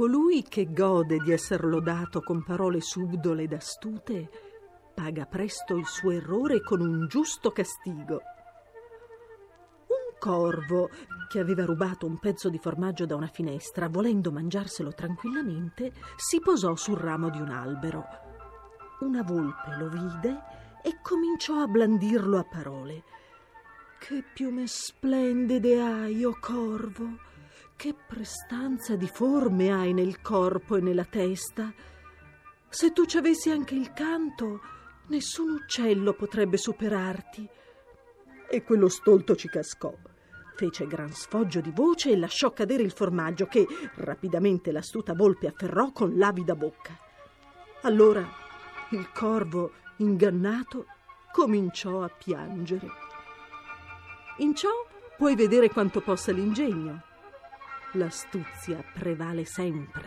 colui che gode di esser lodato con parole subdole ed astute paga presto il suo errore con un giusto castigo. Un corvo che aveva rubato un pezzo di formaggio da una finestra, volendo mangiarselo tranquillamente, si posò sul ramo di un albero. Una volpe lo vide e cominciò a blandirlo a parole. Che piume splendide hai, o oh corvo! Che prestanza di forme hai nel corpo e nella testa! Se tu ci avessi anche il canto, nessun uccello potrebbe superarti. E quello stolto ci cascò. Fece gran sfoggio di voce e lasciò cadere il formaggio che rapidamente l'astuta volpe afferrò con l'avida bocca. Allora il corvo, ingannato, cominciò a piangere. In ciò puoi vedere quanto possa l'ingegno. L'astuzia prevale sempre.